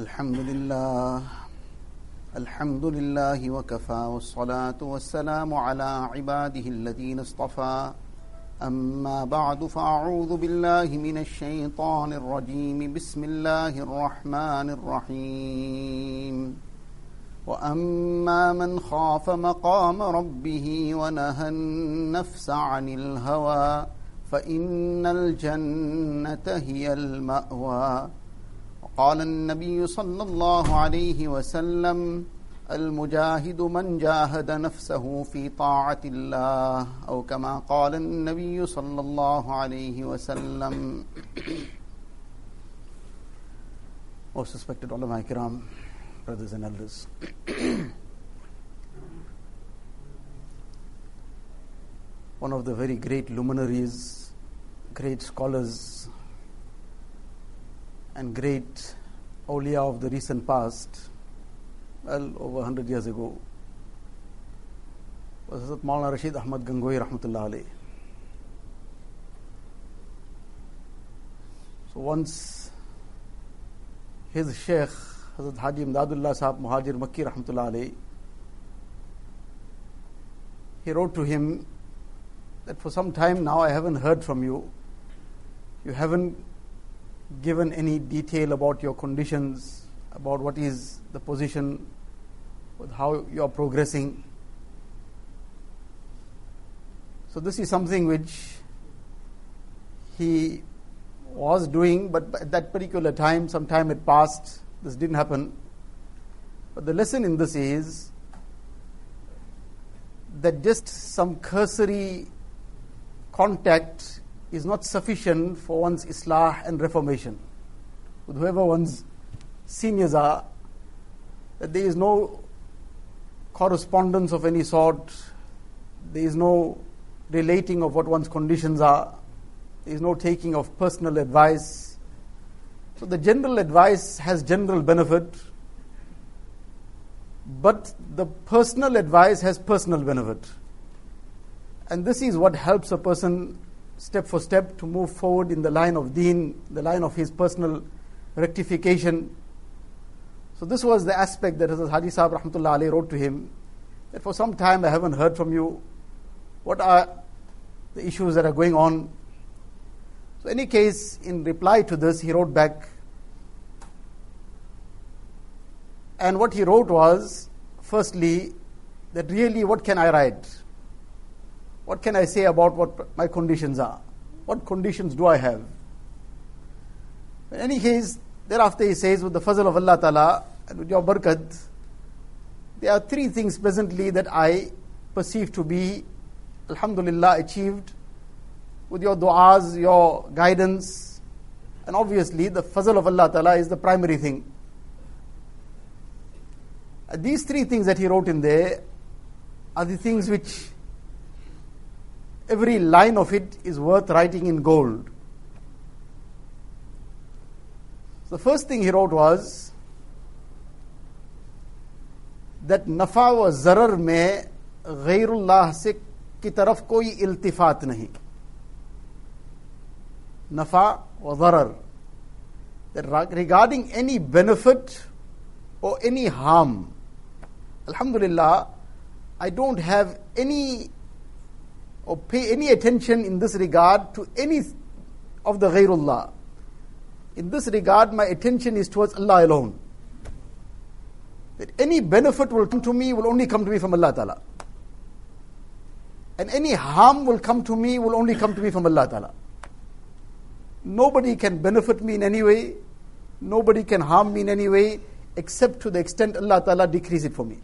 الحمد لله. الحمد لله وكفى والصلاة والسلام على عباده الذين اصطفى. أما بعد فأعوذ بالله من الشيطان الرجيم. بسم الله الرحمن الرحيم. وأما من خاف مقام ربه ونهى النفس عن الهوى فإن الجنة هي المأوى. وقال النبي صلى الله عليه وسلم المجاهد من جاهد نفسه في طاعة الله أو كما قال النبي صلى الله عليه وسلم Most respected ulama kiram, brothers and elders. One of the very great luminaries, great scholars, and great awliya of the recent past, well, over 100 years ago, was Hazrat Maulana Rashid Ahmad Gangohi Rahmatullah alayh. So once his Sheikh, Hazrat Haji Imdadullah Sahab Muhajir Makki Rahmatullah alayh, he wrote to him that for some time now I haven't heard from you. You haven't given any detail about your conditions, about what is the position, with how you are progressing. So, this is something which he was doing, but at that particular time, some time had passed, this didn't happen. But the lesson in this is that just some cursory contact is not sufficient for one's islah and reformation. With whoever one's seniors are, that there is no correspondence of any sort, there is no relating of what one's conditions are, there is no taking of personal advice. So the general advice has general benefit, but the personal advice has personal benefit. And this is what helps a person step for step to move forward in the line of deen, the line of his personal rectification. So this was the aspect that Hazrat Haji Sahib Rahmatullah Ali wrote to him, that for some time I haven't heard from you. What are the issues that are going on? So any case, in reply to this, he wrote back, and what he wrote was, firstly, that really what can I write? What can I say about what my conditions are? What conditions do I have? In any case, thereafter he says, with the fazl of Allah Ta'ala and with your barakat, there are three things presently that I perceive to be, Alhamdulillah, achieved with your du'as, your guidance, and obviously the fazl of Allah Ta'ala is the primary thing. These three things that he wrote in there are the things which every line of it is worth writing in gold. The first thing he wrote was that नफा व ज़रर में गैरुल्लाह से की तरफ कोई इल्तिफात नहीं नफा व ज़रर that regarding any benefit or any harm alhamdulillah i don't have any or pay any attention in this regard to any of the ghairullah. In this regard, my attention is towards Allah alone. That any benefit will come to me will only come to me from Allah Ta'ala. And any harm will come to me will only come to me from Allah Ta'ala. Nobody can benefit me in any way, nobody can harm me in any way, except to the extent Allah Ta'ala decrees it for me.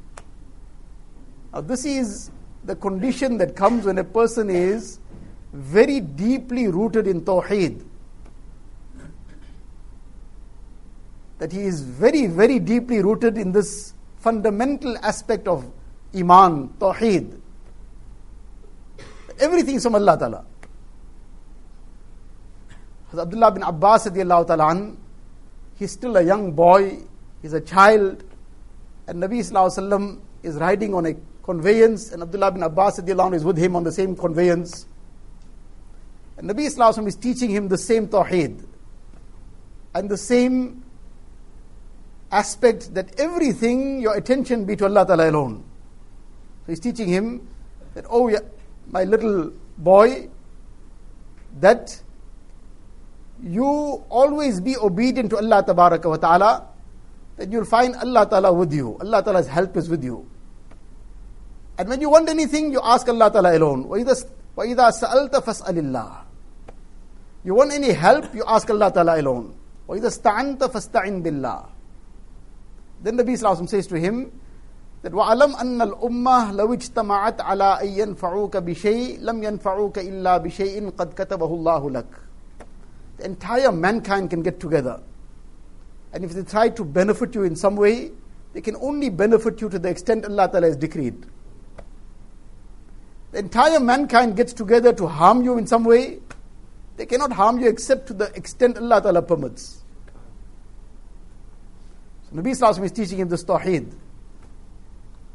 Now, this is the condition that comes when a person is very deeply rooted in Tawheed. That he is very, very deeply rooted in this fundamental aspect of Iman, Tawheed. Everything is from Allah Ta'ala. Abdullah bin Abbas ta'ala he's still a young boy, he's a child, and Nabi Sallallahu is riding on a conveyance, and Abdullah bin Abbas is with him on the same conveyance. And Nabi Islam is teaching him the same tawheed and the same aspect that everything, your attention be to Allah Ta'ala alone. So he's teaching him that, oh, yeah, my little boy, that you always be obedient to Allah Ta'ala, that you'll find Allah Ta'ala with you. Allah Ta'ala's help is with you. And when you want anything, you ask Allah Ta'ala alone. وَإِذَا سَأَلْتَ فَاسْأَلِ اللَّهِ You want any help, you ask Allah Ta'ala alone. وَإِذَا اسْتَعَنْتَ فَاسْتَعِنْ بِاللَّهِ Then Nabi Sallallahu says to him that وَعَلَمْ أَنَّ الْأُمَّةِ لَوْ اجْتَمَعَتْ عَلَىٰ أَن يَنْفَعُوكَ بِشَيْءٍ لَمْ يَنْفَعُوكَ إِلَّا بِشَيْءٍ قَدْ كَتَبَهُ اللَّهُ لَكَ The entire mankind can get together. And if they try to benefit you in some way, they can only benefit you to the extent Allah Ta'ala has decreed. The entire mankind gets together to harm you in some way, they cannot harm you except to the extent Allah Ta'ala permits. So Nabi Sallallahu is teaching him this tawheed.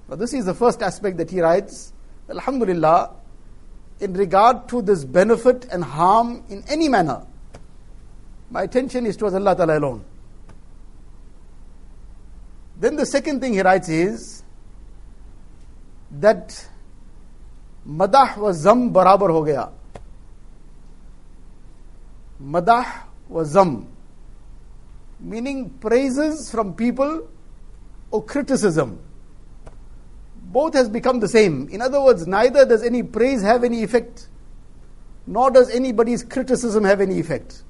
Now this is the first aspect that he writes. Alhamdulillah, in regard to this benefit and harm in any manner, my attention is towards Allah Ta'ala alone. Then the second thing he writes is that madah wa zam barabar ho gaya. madah wa zam, meaning praises from people or criticism. Both has become the same. In other words, neither does any praise have any effect, nor does anybody's criticism have any effect.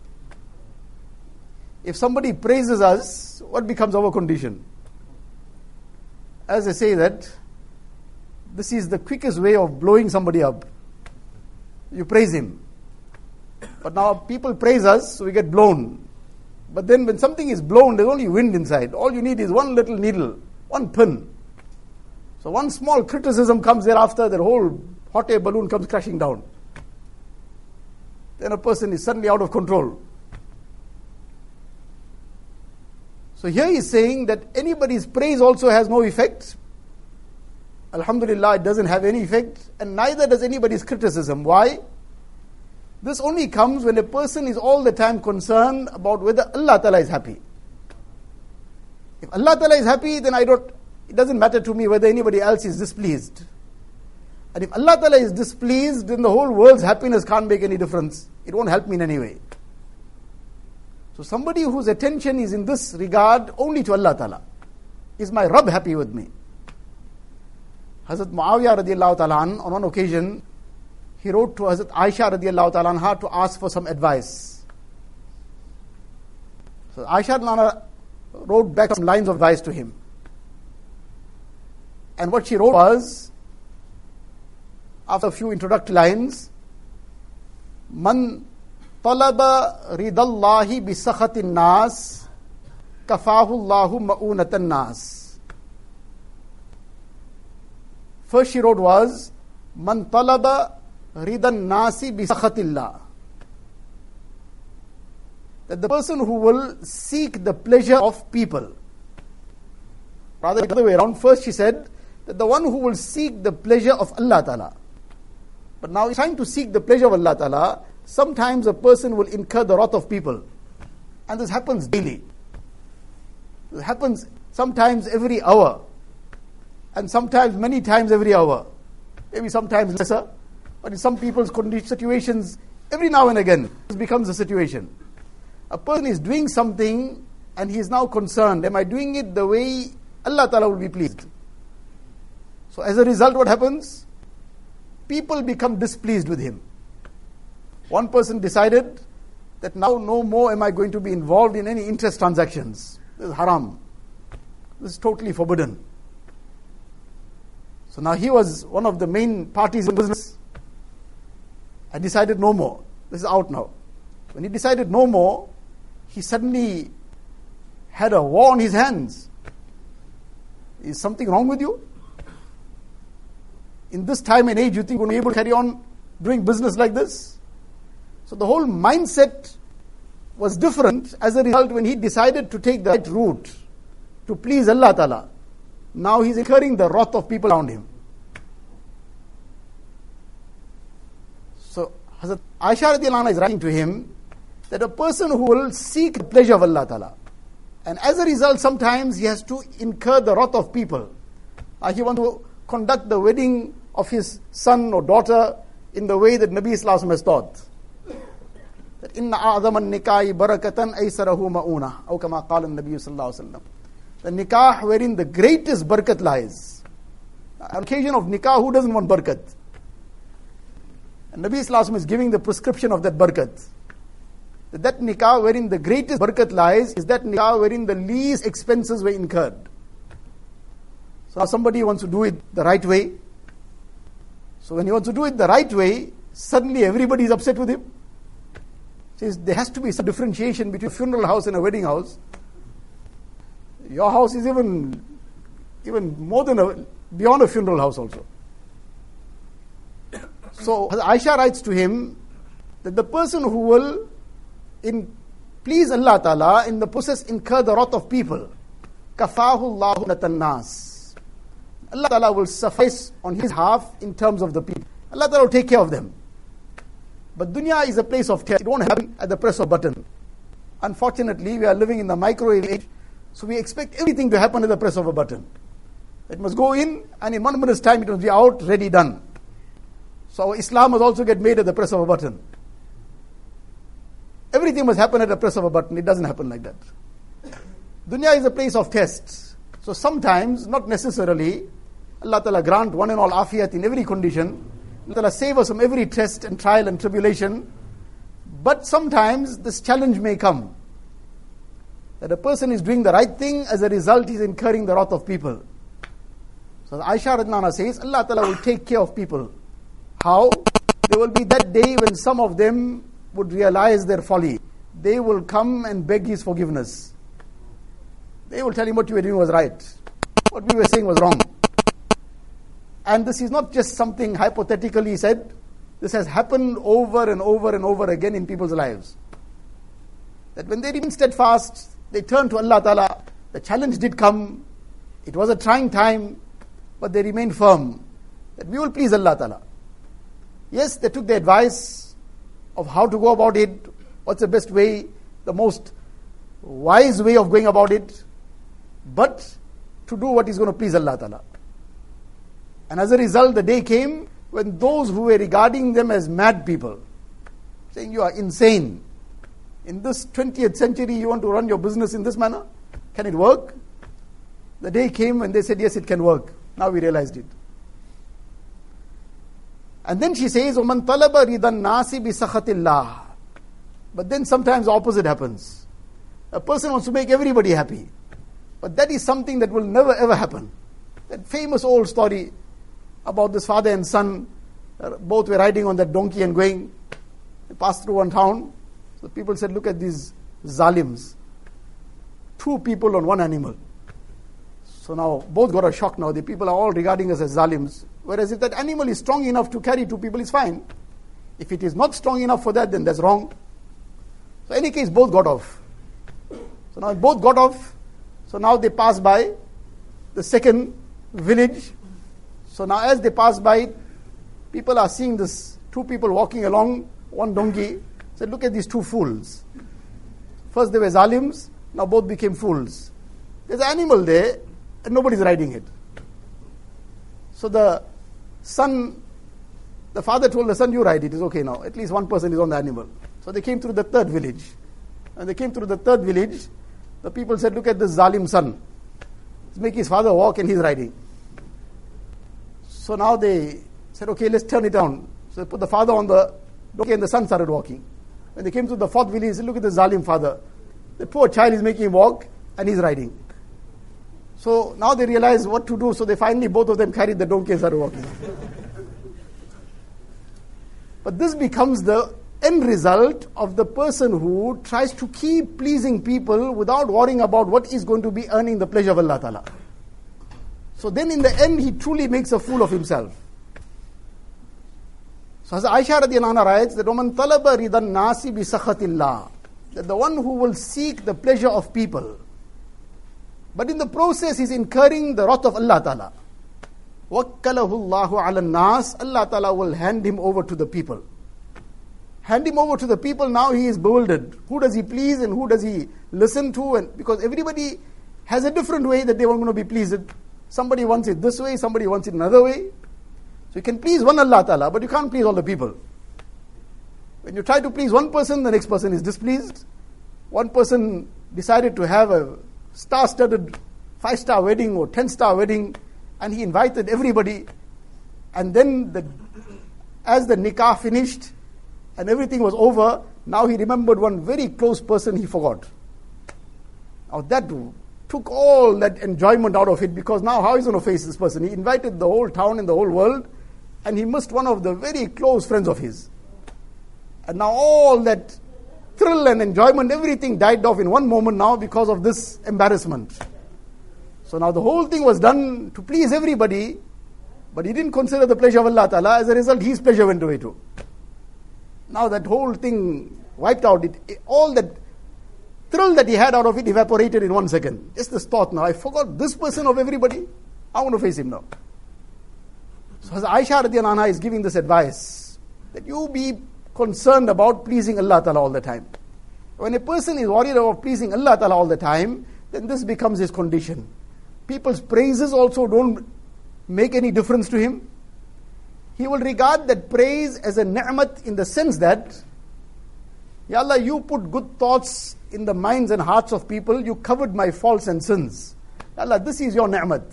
If somebody praises us, what becomes our condition? As I say that, this is the quickest way of blowing somebody up. You praise him. But now people praise us, so we get blown. But then when something is blown, there's only wind inside. All you need is one little needle, one pin. So one small criticism comes thereafter, the whole hot air balloon comes crashing down. Then a person is suddenly out of control. So here he's saying that anybody's praise also has no effect. Alhamdulillah, it doesn't have any effect, and neither does anybody's criticism. Why? This only comes when a person is all the time concerned about whether Allah Ta'ala is happy. If Allah Ta'ala is happy, then I don't, it doesn't matter to me whether anybody else is displeased. And if Allah Ta'ala is displeased, then the whole world's happiness can't make any difference. It won't help me in any way. So somebody whose attention is in this regard only to Allah Ta'ala. Is my Rabb happy with me? Hazrat Muawiyah radiallahu ta'ala on one occasion he wrote to Hazrat Aisha radiallahu ta'ala to ask for some advice. So Aisha Nana wrote back some lines of advice to him. And what she wrote was, after a few introductory lines, Man talaba ridallahi bisakhatin nas kafahu Allahu ma'unatan nas. First she wrote was, Man talaba ridan nasi bisakhatillah. That the person who will seek the pleasure of people. Rather, the other way around. First, she said that the one who will seek the pleasure of Allah Ta'ala. But now, trying to seek the pleasure of Allah Ta'ala, sometimes a person will incur the wrath of people. And this happens daily. It happens sometimes every hour. And sometimes many times every hour. Maybe sometimes lesser. But in some people's situations, every now and again, this becomes a situation. A person is doing something and he is now concerned, am I doing it the way Allah Ta'ala will be pleased? So as a result, what happens? People become displeased with him. One person decided that now no more am I going to be involved in any interest transactions. This is haram. This is totally forbidden. So now he was one of the main parties in business. I decided no more. This is out now. When he decided no more, he suddenly had a war on his hands. Is something wrong with you? In this time and age, you think you're going to be able to carry on doing business like this? So the whole mindset was different as a result when he decided to take the right route to please Allah Ta'ala. Now he's incurring the wrath of people around him. So Hazrat Aisha radiallahu is writing to him that a person who will seek the pleasure of Allah Ta'ala, And as a result, sometimes he has to incur the wrath of people. He wants to conduct the wedding of his son or daughter in the way that Nabi Islam has taught. That inna a'zam an-nikahi barakatan aysarahu ma'una. Aw kama qala an-nabi sallallahu alaihi wasallam. The nikah wherein the greatest barakat lies. On occasion of nikah, who doesn't want barakat? And Nabi Islam is giving the prescription of that barakat. That, nikah wherein the greatest barakat lies is that nikah wherein the least expenses were incurred. So somebody wants to do it the right way. So when he wants to do it the right way, suddenly everybody is upset with him. Says there has to be some differentiation between a funeral house and a wedding house. Your house is even even more than a beyond a funeral house also. So Aisha writes to him that the person who will in please Allah Ta'ala in the process incur the wrath of people, kafahu Allahu nas. Allah Ta'ala will suffice on his half in terms of the people. Allah Ta'ala will take care of them. But dunya is a place of test. It won't happen at the press of button. Unfortunately, we are living in the microwave age, so we expect everything to happen at the press of a button. It must go in, and in one minute's time, it must be out, ready, done. So Islam must also get made at the press of a button. Everything must happen at the press of a button. It doesn't happen like that. Dunya is a place of tests. So sometimes, not necessarily, Allah Ta'ala grant one and all afiyat in every condition. Allah Ta'ala save us from every test and trial and tribulation. But sometimes this challenge may come. That a person is doing the right thing, as a result, he is incurring the wrath of people. So Aisha Radnana says, Allah Ta'ala will take care of people. How? There will be that day when some of them would realize their folly. They will come and beg his forgiveness. They will tell him what you were doing was right. What we were saying was wrong. And this is not just something hypothetically said. This has happened over and over and over again in people's lives. That when they remain steadfast, they turned to Allah Ta'ala. The challenge did come. It was a trying time, but they remained firm. That we will please Allah Ta'ala. Yes, they took the advice of how to go about it, what's the best way, the most wise way of going about it, but to do what is going to please Allah Ta'ala. And as a result, the day came when those who were regarding them as mad people, saying, You are insane. In this 20th century, you want to run your business in this manner? Can it work? The day came when they said, Yes, it can work. Now we realized it. And then she says, Oman talaba ridan nasi bi sakhatillah. But then sometimes opposite happens. A person wants to make everybody happy. But that is something that will never ever happen. That famous old story about this father and son, uh, both were riding on that donkey and going, they passed through one town, so people said, Look at these zalims. Two people on one animal. So now both got a shock now. The people are all regarding us as zalims. Whereas if that animal is strong enough to carry two people, it's fine. If it is not strong enough for that, then that's wrong. So in any case, both got off. So now both got off. So now they pass by the second village. So now as they pass by, people are seeing this two people walking along, one donkey. Said, look at these two fools. First they were zalims, now both became fools. There's an animal there, and nobody's riding it. So the son, the father told the son, You ride it, it's okay now. At least one person is on the animal. So they came through the third village. And they came through the third village. The people said, Look at this Zalim son. He's making his father walk and he's riding. So now they said, Okay, let's turn it down. So they put the father on the donkey and the son started walking. When they came to the fourth village, he said, Look at the Zalim father. The poor child is making him walk and he's riding. So now they realize what to do. So they finally, both of them carried the donkey and started walking. but this becomes the end result of the person who tries to keep pleasing people without worrying about what is going to be earning the pleasure of Allah Ta'ala. So then in the end, he truly makes a fool of himself. So as Aisha radiallahu writes that Roman talaba ridan nasi bi sakhatillah, that the one who will seek the pleasure of people, but in the process he's incurring the wrath of Allah Ta'ala. Wakkalahu Allahu ala nas, Allah Ta'ala will hand him over to the people. Hand him over to the people, now he is bewildered. Who does he please and who does he listen to? And because everybody has a different way that they want to be pleased. Somebody wants it this way, somebody wants it another way. So you can please one Allah Ta'ala, but you can't please all the people. When you try to please one person, the next person is displeased. One person decided to have a star studded five star wedding or ten star wedding, and he invited everybody. And then, the, as the nikah finished and everything was over, now he remembered one very close person he forgot. Now that took all that enjoyment out of it because now how is he going to face this person? He invited the whole town and the whole world, and he missed one of the very close friends of his. And now all that thrill and enjoyment, everything died off in one moment now because of this embarrassment. So now the whole thing was done to please everybody, but he didn't consider the pleasure of Allah Ta'ala. As a result, his pleasure went away too. Now that whole thing wiped out. It, all that thrill that he had out of it evaporated in one second. Just this thought now, I forgot this person of everybody. I want to face him now. Aisha radiallahu is giving this advice, that you be concerned about pleasing Allah Ta'ala all the time. When a person is worried about pleasing Allah Ta'ala all the time, then this becomes his condition. People's praises also don't make any difference to him. He will regard that praise as a ni'mat in the sense that, Ya Allah, you put good thoughts in the minds and hearts of people, you covered my faults and sins. Ya Allah, this is your ni'mat.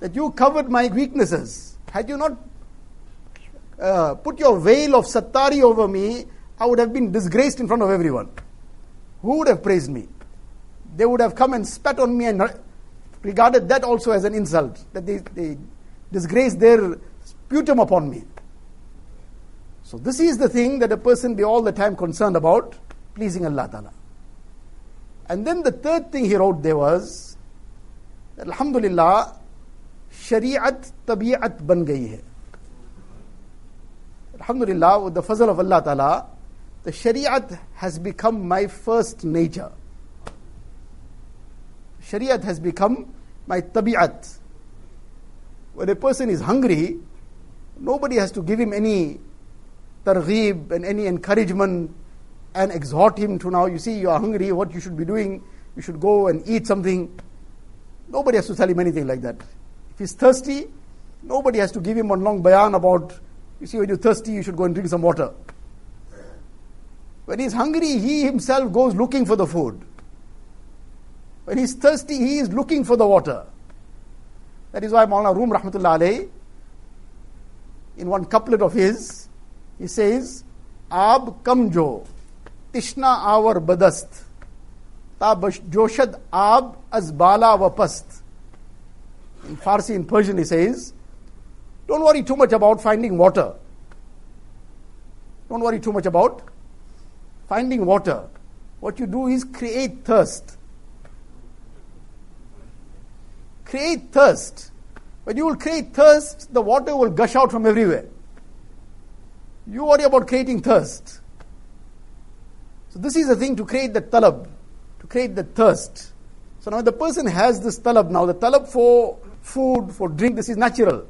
That you covered my weaknesses. Had you not uh, put your veil of sattari over me, I would have been disgraced in front of everyone. Who would have praised me? They would have come and spat on me and regarded that also as an insult, that they, they disgraced their sputum upon me. So, this is the thing that a person be all the time concerned about, pleasing Allah Ta'ala. And then the third thing he wrote there was, Alhamdulillah, Shari'at tabi'at ban gayi hai. Alhamdulillah, with the fazl of Allah Ta'ala, the Shariat has become my first nature. Shariat has become my tabi'at. When a person is hungry, nobody has to give him any targheeb and any encouragement and exhort him to now, you see, you are hungry, what you should be doing, you should go and eat something. Nobody has to tell him anything like that. He's thirsty, nobody has to give him one long bayan about you see, when you're thirsty, you should go and drink some water. When he's hungry, he himself goes looking for the food. When he's thirsty, he is looking for the water. That is why Maulana Rum Rahmatullah in one couplet of his, he says, Ab kamjo, tishna avar badast, ta joshad ab az bala vapast. In Farsi, in Persian, he says, don't worry too much about finding water. Don't worry too much about finding water. What you do is create thirst. Create thirst. When you will create thirst, the water will gush out from everywhere. You worry about creating thirst. So, this is the thing to create the talab, to create the thirst. So, now the person has this talab now, the talab for food, for drink, this is natural.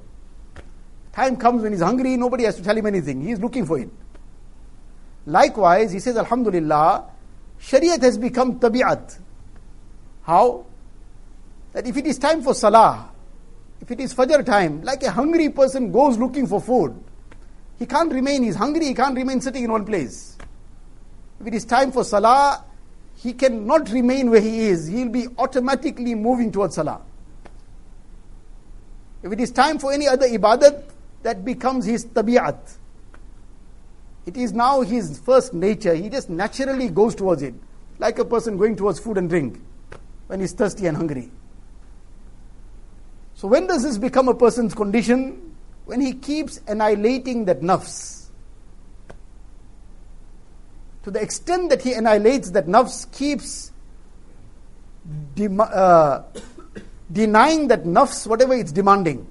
Time comes when he's hungry, nobody has to tell him anything. He is looking for it. Likewise, he says, Alhamdulillah, Shariat has become tabi'at. How? That if it is time for salah, if it is fajr time, like a hungry person goes looking for food, he can't remain, he's hungry, he can't remain sitting in one place. If it is time for salah, he cannot remain where he is. He'll be automatically moving towards salah. If it is time for any other ibadat, that becomes his tabi'at. It is now his first nature. He just naturally goes towards it, like a person going towards food and drink when he's thirsty and hungry. So, when does this become a person's condition? When he keeps annihilating that nafs. To the extent that he annihilates that nafs, keeps dem- uh, denying that nafs whatever it's demanding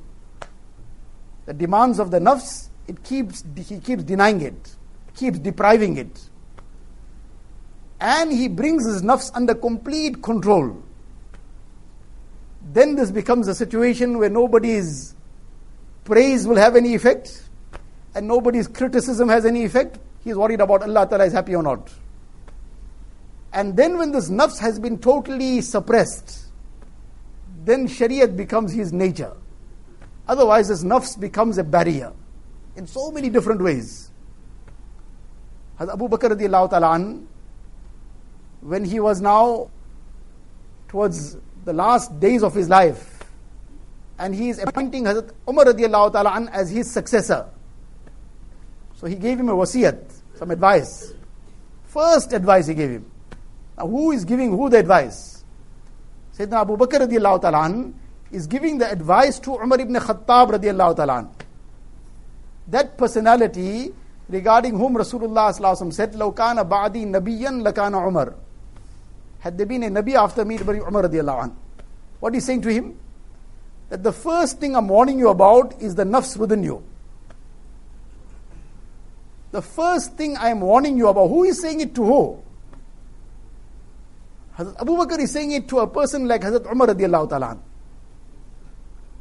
the demands of the nafs, it keeps, he keeps denying it, keeps depriving it. And he brings his nafs under complete control. Then this becomes a situation where nobody's praise will have any effect and nobody's criticism has any effect. He is worried about Allah Ta'ala is happy or not. And then when this nafs has been totally suppressed, then Shariat becomes his nature. Otherwise, this nafs becomes a barrier in so many different ways. Abu Bakr ta'ala when he was now towards the last days of his life, and he is appointing Hazrat Umar ta'ala as his successor. So he gave him a wasiyat, some advice. First advice he gave him. Now who is giving who the advice? Sayyidina Abu Bakr radiallahu ta'ala is giving the advice to Umar ibn Khattab radiallahu ta'ala. That personality regarding whom Rasulullah said, لو كان بعدي نبيا لكان عمر. Had there been a Nabi after me, it would be Umar radiallahu anh. What is saying to him? That the first thing I'm warning you about is the nafs within you. The first thing I am warning you about, who is saying it to who? Hazrat Abu Bakr is saying it to a person like Hazrat Umar radiallahu ta'ala.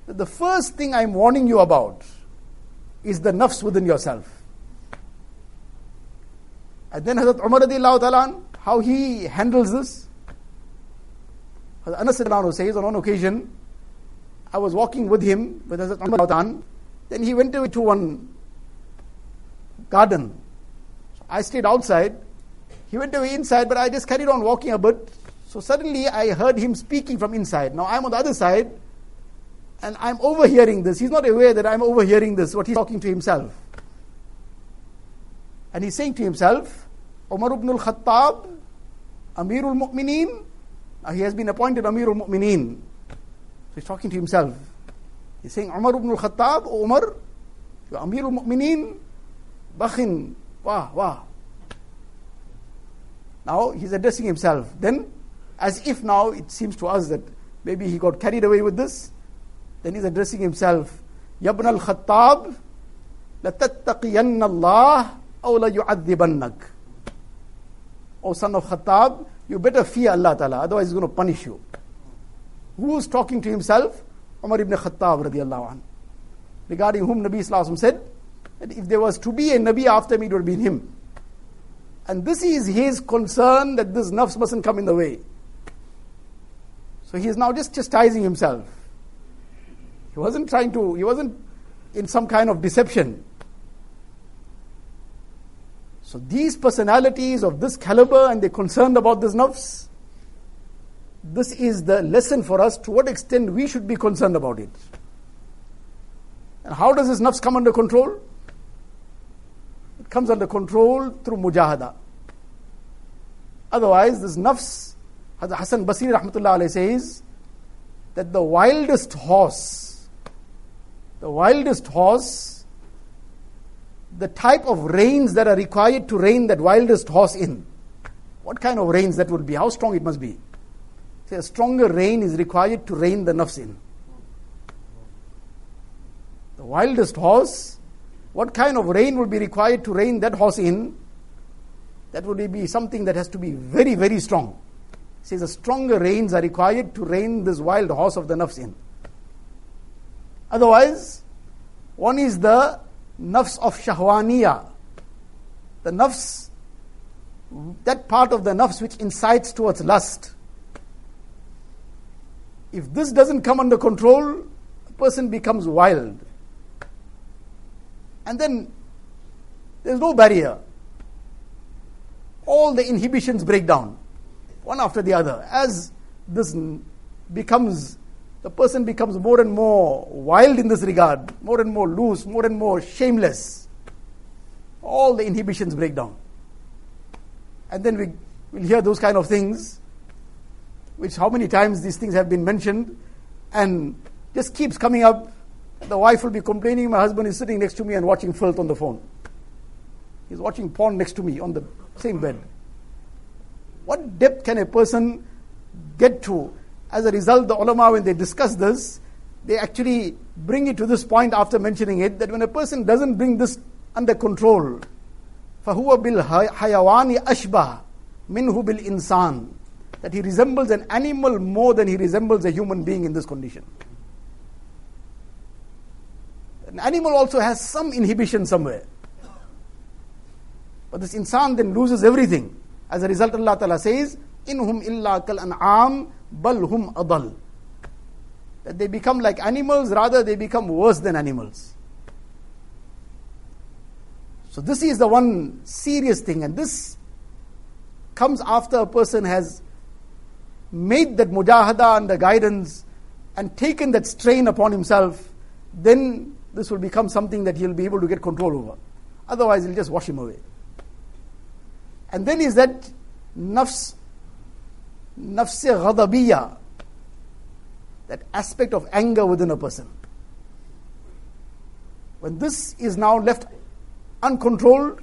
The first thing I am warning you about is the nafs within yourself. And then Hazrat Umar radiallahu ta'ala, how he handles this. Hazrat Anas who says on one occasion, I was walking with him, with Hazrat Umar ta'ala, then he went away to one garden. I stayed outside. He went away inside, but I just carried on walking a bit. So suddenly I heard him speaking from inside. Now I'm on the other side, and I'm overhearing this. He's not aware that I'm overhearing this, what he's talking to himself. And he's saying to himself, Umar ibn al-Khattab, Amirul Mu'mineen, he has been appointed Amirul Mu'mineen. So he's talking to himself. He's saying, Umar ibn al-Khattab, oh Umar, you're Amirul Mu'mineen, Bakhin, wah, wah. Now he's addressing himself. Then, as if now it seems to us that maybe he got carried away with this, then he's addressing himself. Yabn al-Khattab, لَتَتَّقِيَنَّ اللَّهِ أو لَيُعَذِّبَنَّكَ O son of Khattab, you better fear Allah Ta'ala, otherwise he's going to punish you. Who's talking to himself? Umar ibn Khattab radiallahu anh. Regarding whom Nabi Sallallahu said, that if there was to be a Nabi after me, it would be him. And this is his concern that this nafs mustn't come in the way. So he is now just chastising himself. He wasn't trying to, he wasn't in some kind of deception. So these personalities of this caliber and they're concerned about this nafs, this is the lesson for us to what extent we should be concerned about it. And how does this nafs come under control? It comes under control through mujahada. Otherwise, this nafs, Hassan Basri rahmatullah says, that the wildest horse, the wildest horse the type of reins that are required to rein that wildest horse in. What kind of reins that would be? How strong it must be? Say a stronger rein is required to rein the nafs in. The wildest horse, what kind of rein would be required to rein that horse in? That would be something that has to be very, very strong. Says the stronger reins are required to rein this wild horse of the nafs in. Otherwise, one is the nafs of shahwaniya, the nafs, that part of the nafs which incites towards lust. If this doesn't come under control, a person becomes wild. And then there's no barrier. All the inhibitions break down, one after the other. As this becomes the person becomes more and more wild in this regard, more and more loose, more and more shameless. All the inhibitions break down. And then we will hear those kind of things, which how many times these things have been mentioned, and just keeps coming up. The wife will be complaining, my husband is sitting next to me and watching filth on the phone. He's watching porn next to me on the same bed. What depth can a person get to as a result, the ulama, when they discuss this, they actually bring it to this point after mentioning it that when a person doesn't bring this under control, فَهُوَ بِالْحَيَوَانِ أَشْبَهِ مِنْهُ بِالْإِنسَانِ That he resembles an animal more than he resembles a human being in this condition. An animal also has some inhibition somewhere. But this insan then loses everything. As a result, Allah Ta'ala says, Inhum illa kal an'am bal hum adal. That they become like animals, rather they become worse than animals. So this is the one serious thing, and this comes after a person has made that mujahada and the guidance and taken that strain upon himself, then this will become something that he'll be able to get control over. Otherwise, it'll just wash him away. And then is that nafs, nafs ghadabiyya, that aspect of anger within a person. When this is now left uncontrolled,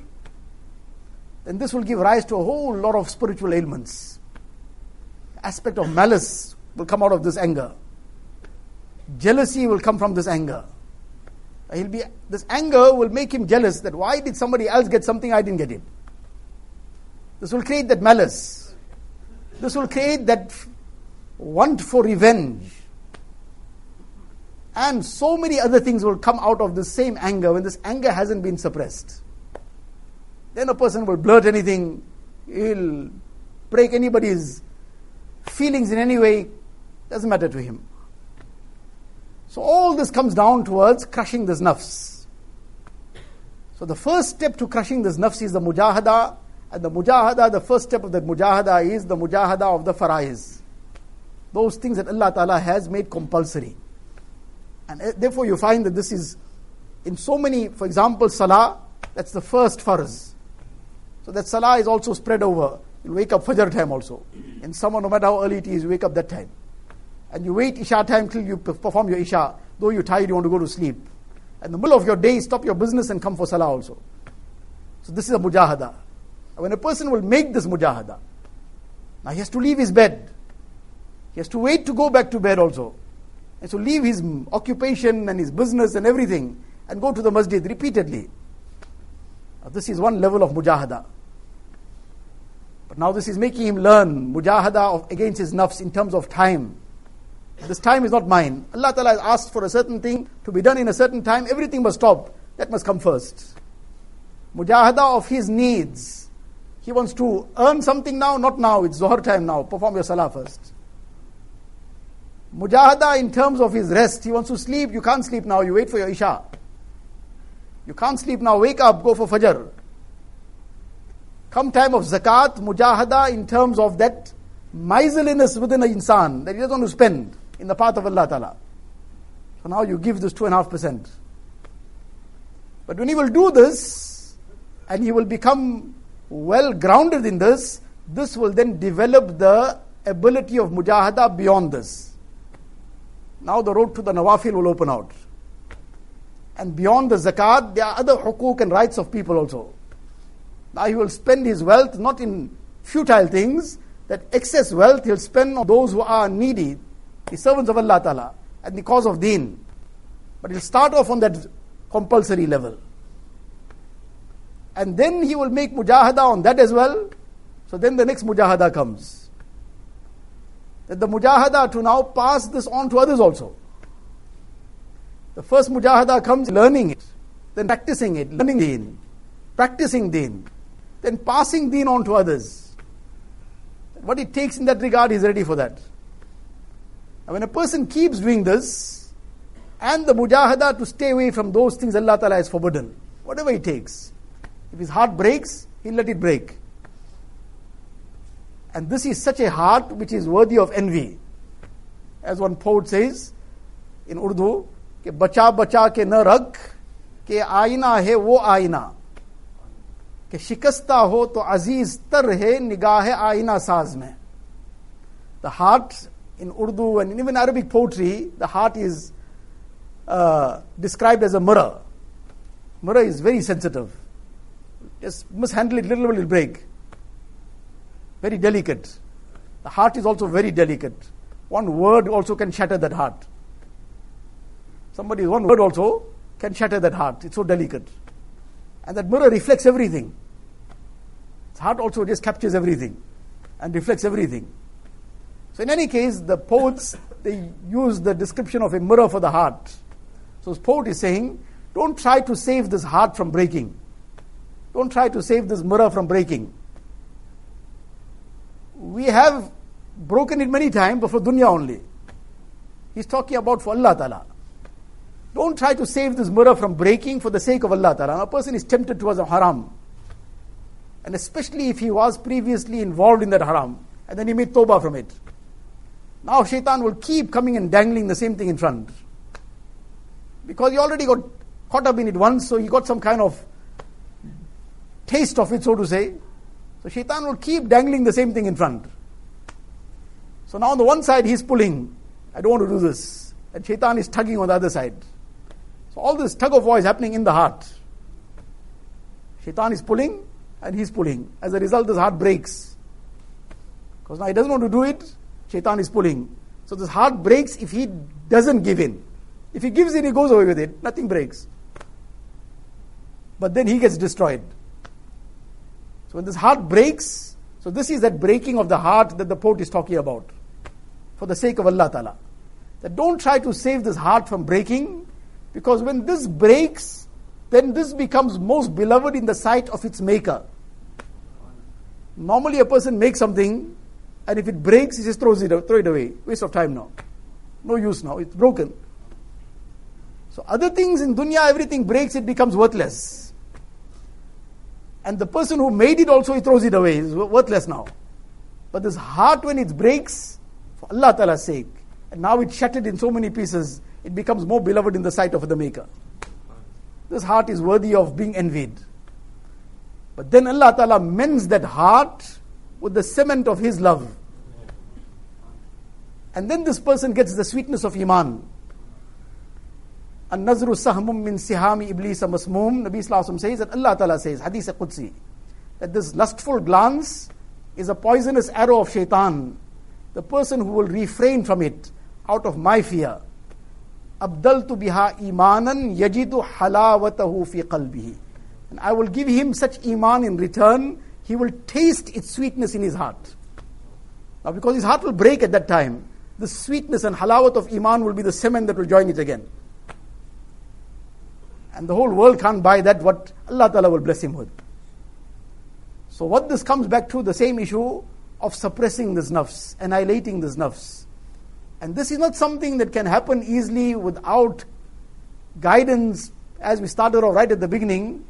then this will give rise to a whole lot of spiritual ailments. Aspect of malice will come out of this anger. Jealousy will come from this anger. He'll be this anger will make him jealous that why did somebody else get something I didn't get it. This will create that malice. This will create that want for revenge. And so many other things will come out of the same anger when this anger hasn't been suppressed. Then a person will blurt anything, he'll break anybody's feelings in any way, doesn't matter to him. So all this comes down towards crushing this nafs. So the first step to crushing this nafs is the mujahada, and the mujahada, the first step of the mujahada is the mujahada of the faraiz. Those things that Allah Ta'ala has made compulsory. And eh, therefore, you find that this is in so many, for example, salah, that's the first farz. So that salah is also spread over. You wake up Fajr time also. In summer, no matter how early it is, you wake up that time. And you wait Isha time till you perform your Isha. Though you're tired, you want to go to sleep. In the middle of your day, stop your business and come for salah also. So this is a mujahada. When a person will make this mujahada, now he has to leave his bed. He has to wait to go back to bed also. And so leave his occupation and his business and everything and go to the masjid repeatedly. Now this is one level of mujahada. But now this is making him learn mujahada of, against his nafs in terms of time. This time is not mine. Allah Ta'ala has asked for a certain thing to be done in a certain time. Everything must stop. That must come first. Mujahada of his needs. He wants to earn something now, not now. It's Zohar time now. Perform your salah first. Mujahada in terms of his rest. He wants to sleep. You can't sleep now. You wait for your Isha. You can't sleep now. Wake up. Go for Fajr. Come time of zakat, mujahada in terms of that miserliness within an insan that he doesn't want to spend in the path of Allah Ta'ala. So now you give this 2.5%. But when he will do this, and he will become well grounded in this, this will then develop the ability of mujahada beyond this. Now the road to the nawafil will open out. And beyond the zakat, there are other hukuk and rights of people also. Now he will spend his wealth not in futile things, that excess wealth he'll spend on those who are needy, the servants of Allah Ta'ala, and the cause of deen. But he'll start off on that compulsory level. And then he will make mujahada on that as well. So then the next mujahada comes. That the mujahada to now pass this on to others also. The first mujahada comes learning it, then practicing it, learning deen, practicing deen, then passing deen on to others. What it takes in that regard, he's ready for that. And when a person keeps doing this, and the mujahada to stay away from those things Allah Ta'ala has forbidden, whatever it takes. If his heart breaks, he'll let it break. And this is such a heart which is worthy of envy. As one poet says in Urdu, कि बचा बचा के न रख के आईना है वो आईना कि शिकस्ता हो तो अजीज तर है निगाह आईना साज में the heart in Urdu and even Arabic poetry, the heart is uh, described as a mirror. Mirror is very Just mishandle it, little it will break. Very delicate. The heart is also very delicate. One word also can shatter that heart. Somebody, one word also can shatter that heart. It's so delicate. And that mirror reflects everything. Its heart also just captures everything and reflects everything. So, in any case, the poets they use the description of a mirror for the heart. So, the poet is saying, don't try to save this heart from breaking. Don't try to save this mirror from breaking. We have broken it many times, but for dunya only. He's talking about for Allah Ta'ala. Don't try to save this mirror from breaking for the sake of Allah Ta'ala. A person is tempted towards a haram. And especially if he was previously involved in that haram. And then he made tawbah from it. Now shaitan will keep coming and dangling the same thing in front. Because he already got caught up in it once, so he got some kind of taste of it, so to say. So shaitan will keep dangling the same thing in front. So now on the one side he's pulling, I don't want to do this. And shaitan is tugging on the other side. So all this tug of war is happening in the heart. Shaitan is pulling and he's pulling. As a result, this heart breaks. Because now he doesn't want to do it, shaitan is pulling. So this heart breaks if he doesn't give in. If he gives in, he goes away with it, nothing breaks. But then he gets destroyed. So when this heart breaks, so this is that breaking of the heart that the poet is talking about. For the sake of Allah Ta'ala. That don't try to save this heart from breaking, because when this breaks, then this becomes most beloved in the sight of its maker. Normally, a person makes something, and if it breaks, he just throws it, throw it away. Waste of time now. No use now. It's broken. So, other things in dunya, everything breaks, it becomes worthless. And the person who made it also, he throws it away. It's worthless now. But this heart, when it breaks, for Allah Ta'ala's sake, and now it's shattered in so many pieces, it becomes more beloved in the sight of the Maker. This heart is worthy of being envied. But then Allah Ta'ala mends that heart with the cement of His love. And then this person gets the sweetness of Iman. An-nazru sahmum min sihami iblis masmum. Nabi Sallallahu says that Allah Ta'ala says, Hadith Qudsi, that this lustful glance is a poisonous arrow of shaitan. The person who will refrain from it out of my fear. Abdaltu biha imanan yajidu halawatahu fi qalbihi. And I will give him such iman in return, he will taste its sweetness in his heart. Now, because his heart will break at that time, the sweetness and halawat of iman will be the cement that will join it again. And the whole world can't buy that, what Allah Ta'ala will bless him with. So, what this comes back to, the same issue of suppressing this nafs, annihilating this nafs. And this is not something that can happen easily without guidance, as we started off right at the beginning,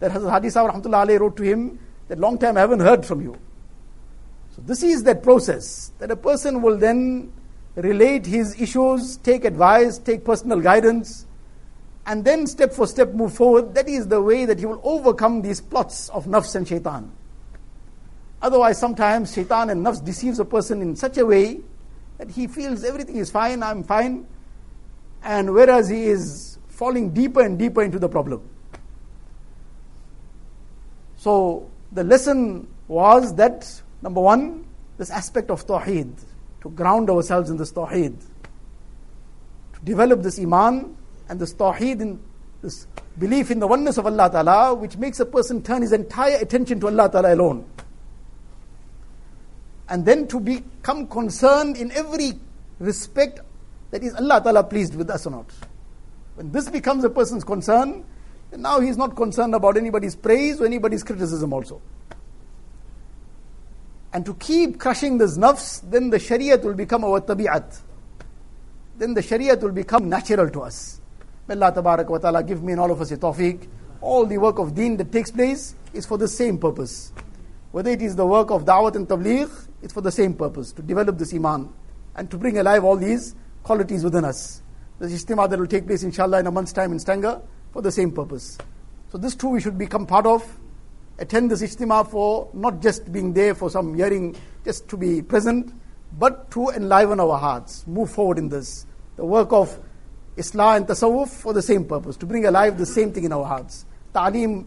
that Hazrat Hadi Sahib wrote to him, that long time I haven't heard from you. So this is that process, that a person will then relate his issues, take advice, take personal guidance, and then step for step move forward. That is the way that he will overcome these plots of nafs and shaitan. Otherwise, sometimes shaitan and nafs deceives a person in such a way that he feels everything is fine, I'm fine, and whereas he is falling deeper and deeper into the problem. So, the lesson was that number one, this aspect of Tawheed, to ground ourselves in this Tawheed, to develop this Iman and this Tawheed in this belief in the oneness of Allah Ta'ala, which makes a person turn his entire attention to Allah Ta'ala alone and then to become concerned in every respect that is Allah Ta'ala pleased with us or not. When this becomes a person's concern, then now he is not concerned about anybody's praise or anybody's criticism also. And to keep crushing this nafs, then the shariat will become our tabi'at. Then the shariat will become natural to us. May Allah Tabarak wa Ta'ala give me and all of us a tawfiq. All the work of deen that takes place is for the same purpose. Whether it is the work of da'wat and tabligh, it's for the same purpose, to develop this iman and to bring alive all these qualities within us. The ijtima that will take place inshallah in a month's time in Stanger for the same purpose. So this too we should become part of, attend this ijtima for not just being there for some hearing, just to be present, but to enliven our hearts, move forward in this. The work of Islah and Tasawwuf for the same purpose, to bring alive the same thing in our hearts. Ta'aleem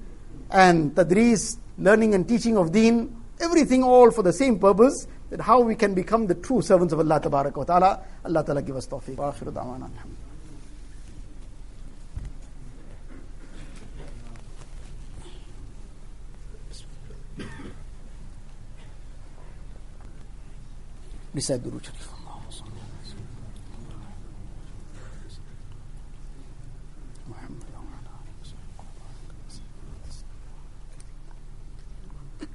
and Tadris, learning and teaching of deen, everything all for the same purpose, that how we can become the true servants of Allah wa Ta'ala. Allah Ta'ala give us tawfiq. Wa akhiru da'wana.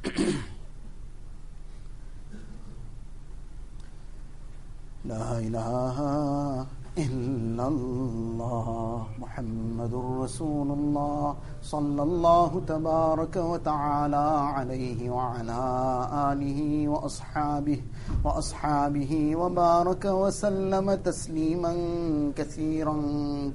Na na. إلا الله محمد رسول الله صلى الله تبارك وتعالى عليه وعلى آله وأصحابه وأصحابه وبارك وسلم تسليما كثيرا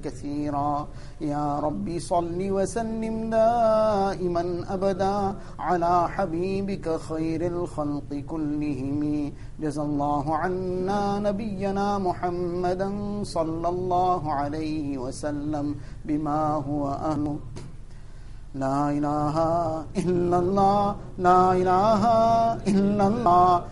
كثيرا. يا ربي صل وسلم دائما أبدا على حبيبك خير الخلق كلهم. جزى الله عنا نبينا محمدا صلى الله عليه وسلم بما هو أهله لا إله إلا الله لا إله إلا الله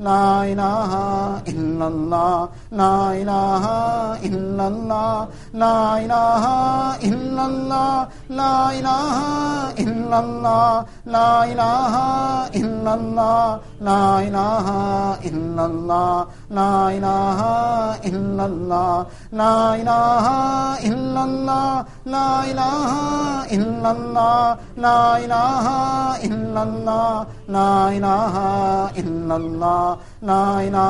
لا الہ الا اللہ لا اللہ اللہ اللہ اللہ اللہ اللہ اللہ اللہ اللہ Allah نائنا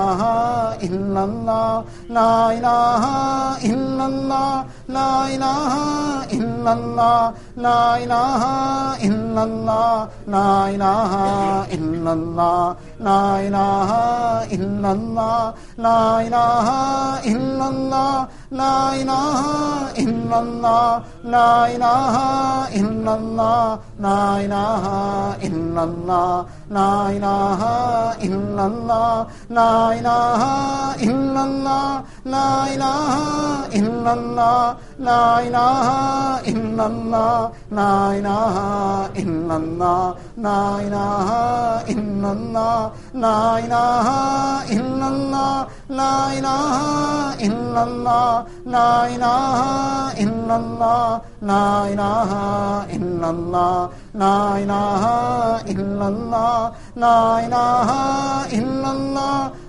الہ الا اللہ لا الہ الا اللہ لا الہ الا اللہ لا الہ الا اللہ لا الہ لا إله إلا الله لا إله إلا الله.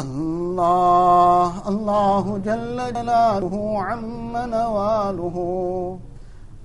الله الله جل جلاله عم نواله.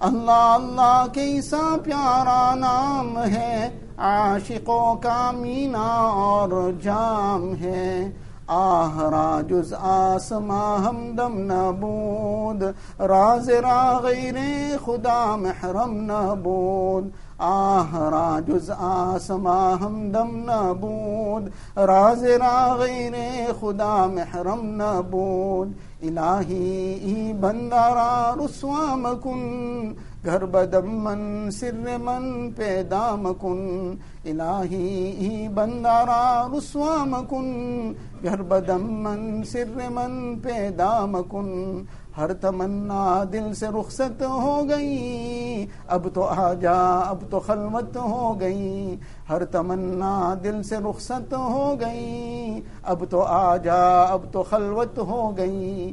اللہ اللہ کیسا پیارا نام ہے، عاشقوں کا مینا اور جام ہے۔ آہ را جز آسما ہمدم نبود۔ راز را غیر خدا، محرم نبود۔ آہ را جز آسما ہمدم نبود۔ راز را غیر خدا، محرم نبود۔ الہی بندارا رسوام کن گھر بدم من سر من پیدا مکن الہی بندارا رسوا مکن گھر بدم من سر من پیدا مکن ہر تمنا دل سے رخصت ہو گئی اب تو آ جا اب تو خلوت ہو گئی ہر تمنا دل سے رخصت ہو گئی۔ اب تو آ جا اب تو خلوت ہو گئی۔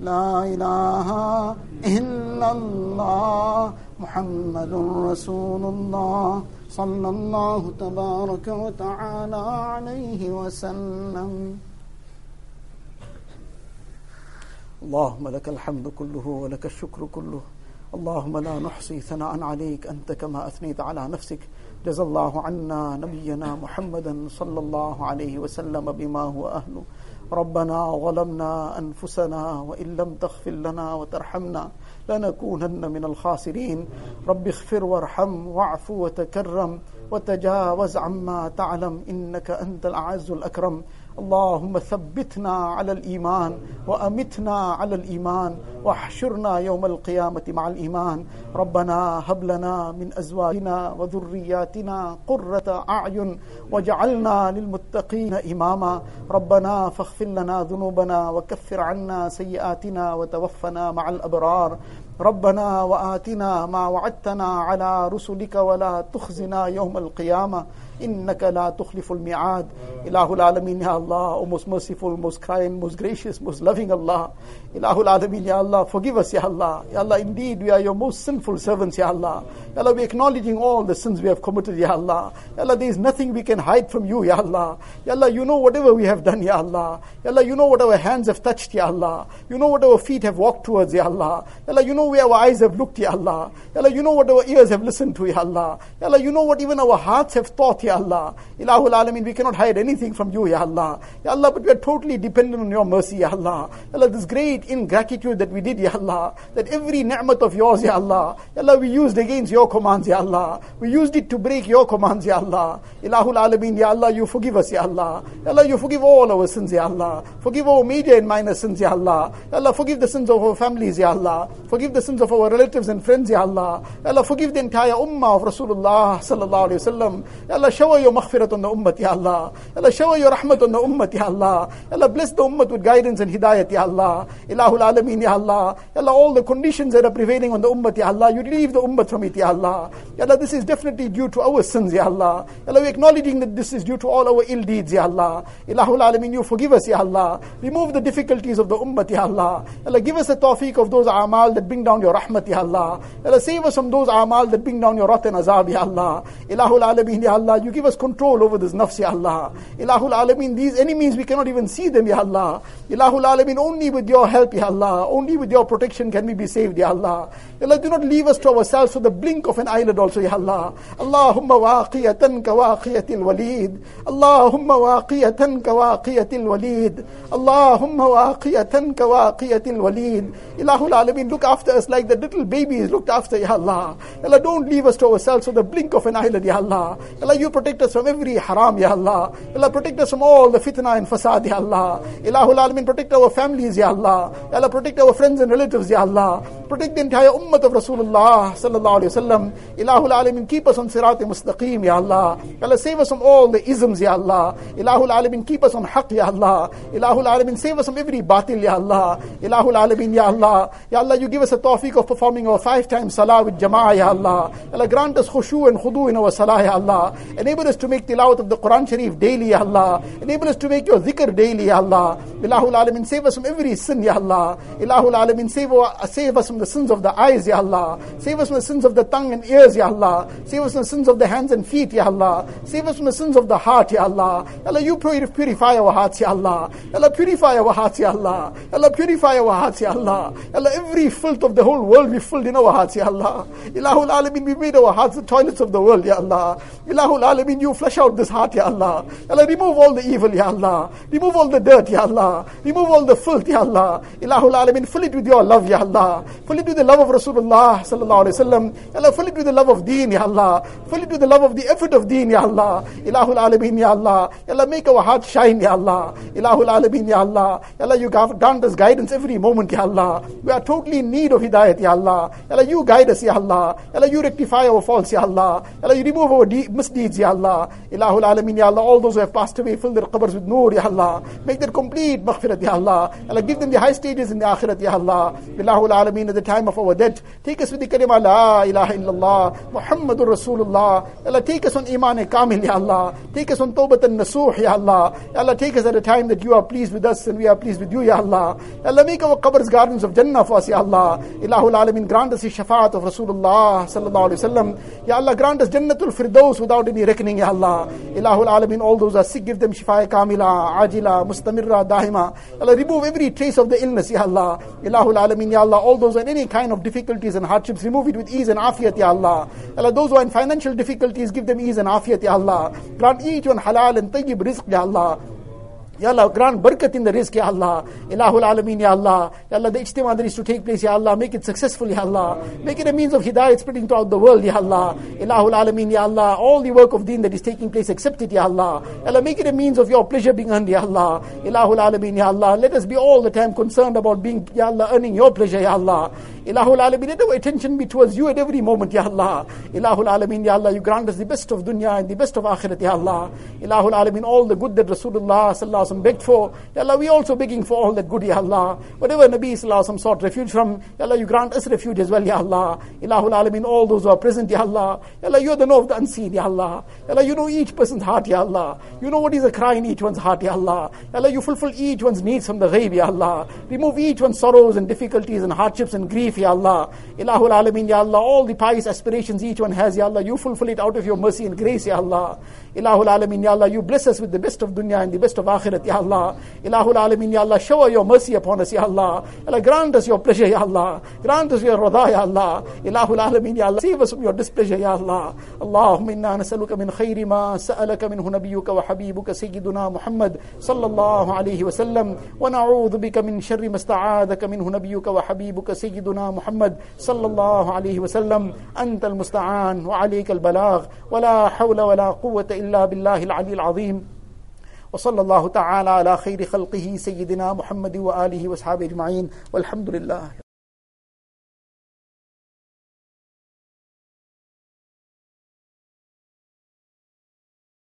لا إله إلا الله محمد رسول الله صلى الله تبارك وتعالى عليه وسلم. اللهم لك الحمد كله ولك الشكر كله. اللهم لا نحصي ثناء عليك أنت كما أثنيت على نفسك. جزى الله عنا نبينا محمدا صلى الله عليه وسلم بما هو أهله. ربنا ظلمنا أنفسنا وإن لم تغفر لنا وترحمنا لنكونن من الخاسرين. رب اغفر وارحم واعف وتكرم وتجاوز عما تعلم إنك أنت الأعز الأكرم. اللهم ثبتنا على الإيمان وأمتنا على الإيمان واحشرنا يوم القيامة مع الإيمان. ربنا هب لنا من أزواجنا وذرياتنا قرة أعين واجعلنا للمتقين إماما. ربنا فاغفر لنا ذنوبنا وكفر عنا سيئاتنا وتوفنا مع الأبرار. ربنا وآتنا ما وعدتنا على رسلك ولا تخزنا يوم القيامة. innaka la tukhliful mi'ad ilahul alameen ya allah o most merciful most kind most gracious most loving allah ilahul alameen ya allah forgive us ya allah ya allah indeed we are your most sinful servants ya allah ya allah we acknowledging all the sins we have committed ya allah ya allah there is nothing we can hide from you ya allah ya allah you know whatever we have done ya allah ya allah you know what our hands have touched ya allah you know what our feet have walked towards ya allah ya allah you know where our eyes have looked ya allah ya allah you know what our ears have listened to ya allah ya allah you know what even our hearts have thought ya Ya Allah. Ilahul Alameen, we cannot hide anything from you, Ya Allah. Ya Allah, but we are totally dependent on your mercy, Ya Allah. Ya Allah, this great ingratitude that we did, Ya Allah, that every ni'mat of yours, Ya Allah, Ya Allah, we used against your commands, Ya Allah. We used it to break your commands, Ya Allah. Ilahul Alameen, Ya Allah, you forgive us, Ya Allah. Ya Allah, you forgive all our sins, Ya Allah. Forgive our major and minor sins, Ya Allah. Ya Allah, forgive the sins of our families, Ya Allah. Forgive the sins of our relatives and friends, Ya Allah. Ya Allah, forgive the entire ummah of Rasulullah sallallahu alayhi wa sallam. Ya Allah, shower your maghfirat on the Ya Allah. Ya Allah, shower your rahmat on the bless the ummah with guidance and hidayat, Ya Allah. Ilahul Alameen, Ya Allah. Ya Allah, all the conditions that are prevailing on the ummah, Ya Allah, you relieve the ummah from it, Allah. Ya Allah, this is definitely due to our sins, Allah. Ya Allah, we're acknowledging that this is due to all our ill deeds, Ya Allah. Ilahul Alameen, you forgive us, Ya Allah. Remove the difficulties of the ummah, Allah. Ya Allah, give us the tawfiq of those amal that bring down your rahmat, Allah. Ya Allah, save us from those amal that bring down your wrath and azab, Ya Allah. Ilahul Alameen, Ya Allah, you give us control over this nafs, Ya Allah. Ilahul Alameen, these enemies, we cannot even see them, Ya Allah. Ilahul Alameen, only with your help, Ya Allah. Only with your protection can we be saved, Ya Allah. Allah, do not leave us to ourselves for the blink of an eyelid also, Ya Allah. Allahumma waqiyatan ka waqiyatil walid. Allahumma waqiyatan ka waqiyatil walid. Allahumma waqiyatan ka waqiyatil walid. Ilahul Alameen, look after us like the little babies looked after, Ya Allah. Allah, don't leave us to ourselves for the blink of an eyelid, Ya Allah. Allah, you protect us from every haram, Ya Allah. Allah, protect us from all the fitna and fasad, Ya Allah. Ilahul Alameen, protect our families, Ya Allah. Ya Allah, protect our friends and relatives, Ya Allah. Protect the entire ummah of Rasulullah, Sallallahu Alaihi Wasallam. Ilahul Alameen, keep us on sirat mustaqim, Ya Allah. Ya Allah, save us from all the isms, Ya Allah. Ilahul Alameen, keep us on haqq, Ya Allah. Ilahul Alameen, save us from every batil, Ya Allah. Ilahul Alameen, Ya Allah. Ya Allah, you give us a tawfiq of performing our five times salah with jama'ah, Ya Allah. Ya Allah, grant us khushu and khudu in our salah, Ya Allah. Enable us to make tilawat of the Quran Sharif daily, Ya Allah. Enable us to make your zikr daily, Ya Allah. Ilahul Alameen, save us from every sin, Ya Allah. Ilahul Alameen, save, us from the sins of the eyes, Ya Allah. Save us from the sins of the tongue and ears, Ya Allah. Save us from the sins of the hands and feet, Ya Allah. Save us from the sins of the heart, Ya Allah. Allah, you purify our hearts, Ya Allah. Allah, purify our hearts, Ya Allah. Allah, purify our hearts, Ya Allah. Allah, every filth of the whole world we filled in our hearts, Ya Allah. Ilahul Alameen, we made our hearts the toilets of the world, Ya Allah. Ilahul Alameen, you flush out this heart, Ya Allah. Allah, remove all the evil, Ya Allah. Remove all the dirt, Ya Allah. Remove all the filth, Ya Allah. Ilahul Alameen, fill it with your love, Ya Allah. Fill it with the love of Rasulullah, Sallallahu Alaihi Wasallam. Allah, fill it with the love of deen, Ya Allah. Fill it with the love of the effort of deen, Ya Allah. Ilahul Alameen, Ya Allah. Allah, make our heart shine, Ya Allah. Ilahul Alameen, Ya Allah. Allah, you grant us guidance every moment, Ya Allah. We are totally in need of hidayat, Ya Allah. Allah, you guide us, Ya Allah. Allah, you rectify our faults, Ya Allah. Allah, you remove our de- misdeeds, Ya Allah. Ilahul Alameen, Ya Allah. All those who have passed away, fill their qabrs with nur, Ya Allah. Make their complete maghfirat, Ya Allah. Allah, give them the high stages in the akhirat, Ya Allah. Ilahul Alameen, at the time of our death, take us with the kalima La ilaha illallah, Muhammadur Rasulullah. Allah, take us on Iman Kamil, Ya Allah. Take us on Tawbatan Nasuh, Ya Allah. Allah, take us at a time that you are pleased with us and we are pleased with you, Ya Allah. Allah, make our qabrs gardens of Jannah for us, Ya Allah. Ilahul Alameen, grant us the shafaat of Rasulullah, Sallallahu Alaihi Wasallam. Ya Allah, grant us Jannatul Firdaus without any reckoning, Ya Allah. Ilahul Alameen, all those are sick, give them shifa kamila, ajila, mustamirra, dahima. Ya Allah, remove every trace of the illness, Ya Allah. Ilahul Alameen, Ya Allah, all those in any kind of difficulties and hardships, remove it with ease and afiyat, Ya Allah. Allah, those who are in financial difficulties, give them ease and afiyat, Ya Allah. Grant each one halal and tayyib rizq, Ya Allah. Ya Allah, grant barakat in the rizq, Ya Allah. Ilahul Alameen, Ya Allah. Ya Allah, the ijtima that is to take place, Ya Allah, make it successful, Ya Allah. Make it a means of hidayat spreading throughout the world, Ya Allah. Ilahul Alameen, Ya Allah. All the work of deen that is taking place, accept it, Ya Allah. Ya Allah, make it a means of your pleasure being earned, Ya Allah. Ilahul Alameen, Ya Allah. Let us be all the time concerned about being, Ya Allah, earning your pleasure, Ya Allah. Ilahul Alameen, let our attention be towards you at every moment, Ya Allah. Ilahul Alameen, Ya Allah, you grant us the best of dunya and the best of akhirat, Ya Allah. Ilahul Alameen, all the good that Rasulullah sallallahu wasallam begged for, Ya Allah, we also begging for all that good, Ya Allah. Whatever Nabi wasallam sought refuge from, Ya Allah, you grant us refuge as well, Ya Allah. Ilahul Alameen, all those who are present, Ya Allah. Ya Allah, you are the know of the unseen, Ya Allah. Ya Allah, you know each person's heart, Ya Allah. You know what is a cry in each one's heart, Ya Allah. Ya Allah, you fulfill each one's needs from the ghaib, Ya Allah. Remove each one's sorrows and difficulties and hardships and grief, Ya Allah. Ilahul Alameen, Ya Allah, all the pious aspirations each one has, Ya Allah, you fulfill it out of your mercy and grace, Ya Allah. Ilahul Alameen, Ya Allah, you bless us with the best of dunya and the best of akhirat, Ya Allah. Ilahul Alameen, Ya Allah, shower your mercy upon us, Ya Allah. Allah, grant us your pleasure, Ya Allah. Grant us your radha, Ya Allah. Ilahul Alameen, Ya Allah, save us from your displeasure, Ya Allah. Allahumma inna nasaluka min khayri ma sa'alaka minhu nabiyyuka wa habibuka sayyiduna Muhammad sallallahu alayhi wa sallam wa na'udhu bika min sharri ma sta'adaka minhu nabiyyuka wa habibuka sayyiduna Muhammad sallallahu alayhi wa sallam anta al-musta'an wa alayka al-balagh إلا بالله العلي العظيم. وصلى الله تعالى على خير خلقه سيدنا محمد وآله وأصحابه أجمعين. والحمد لله.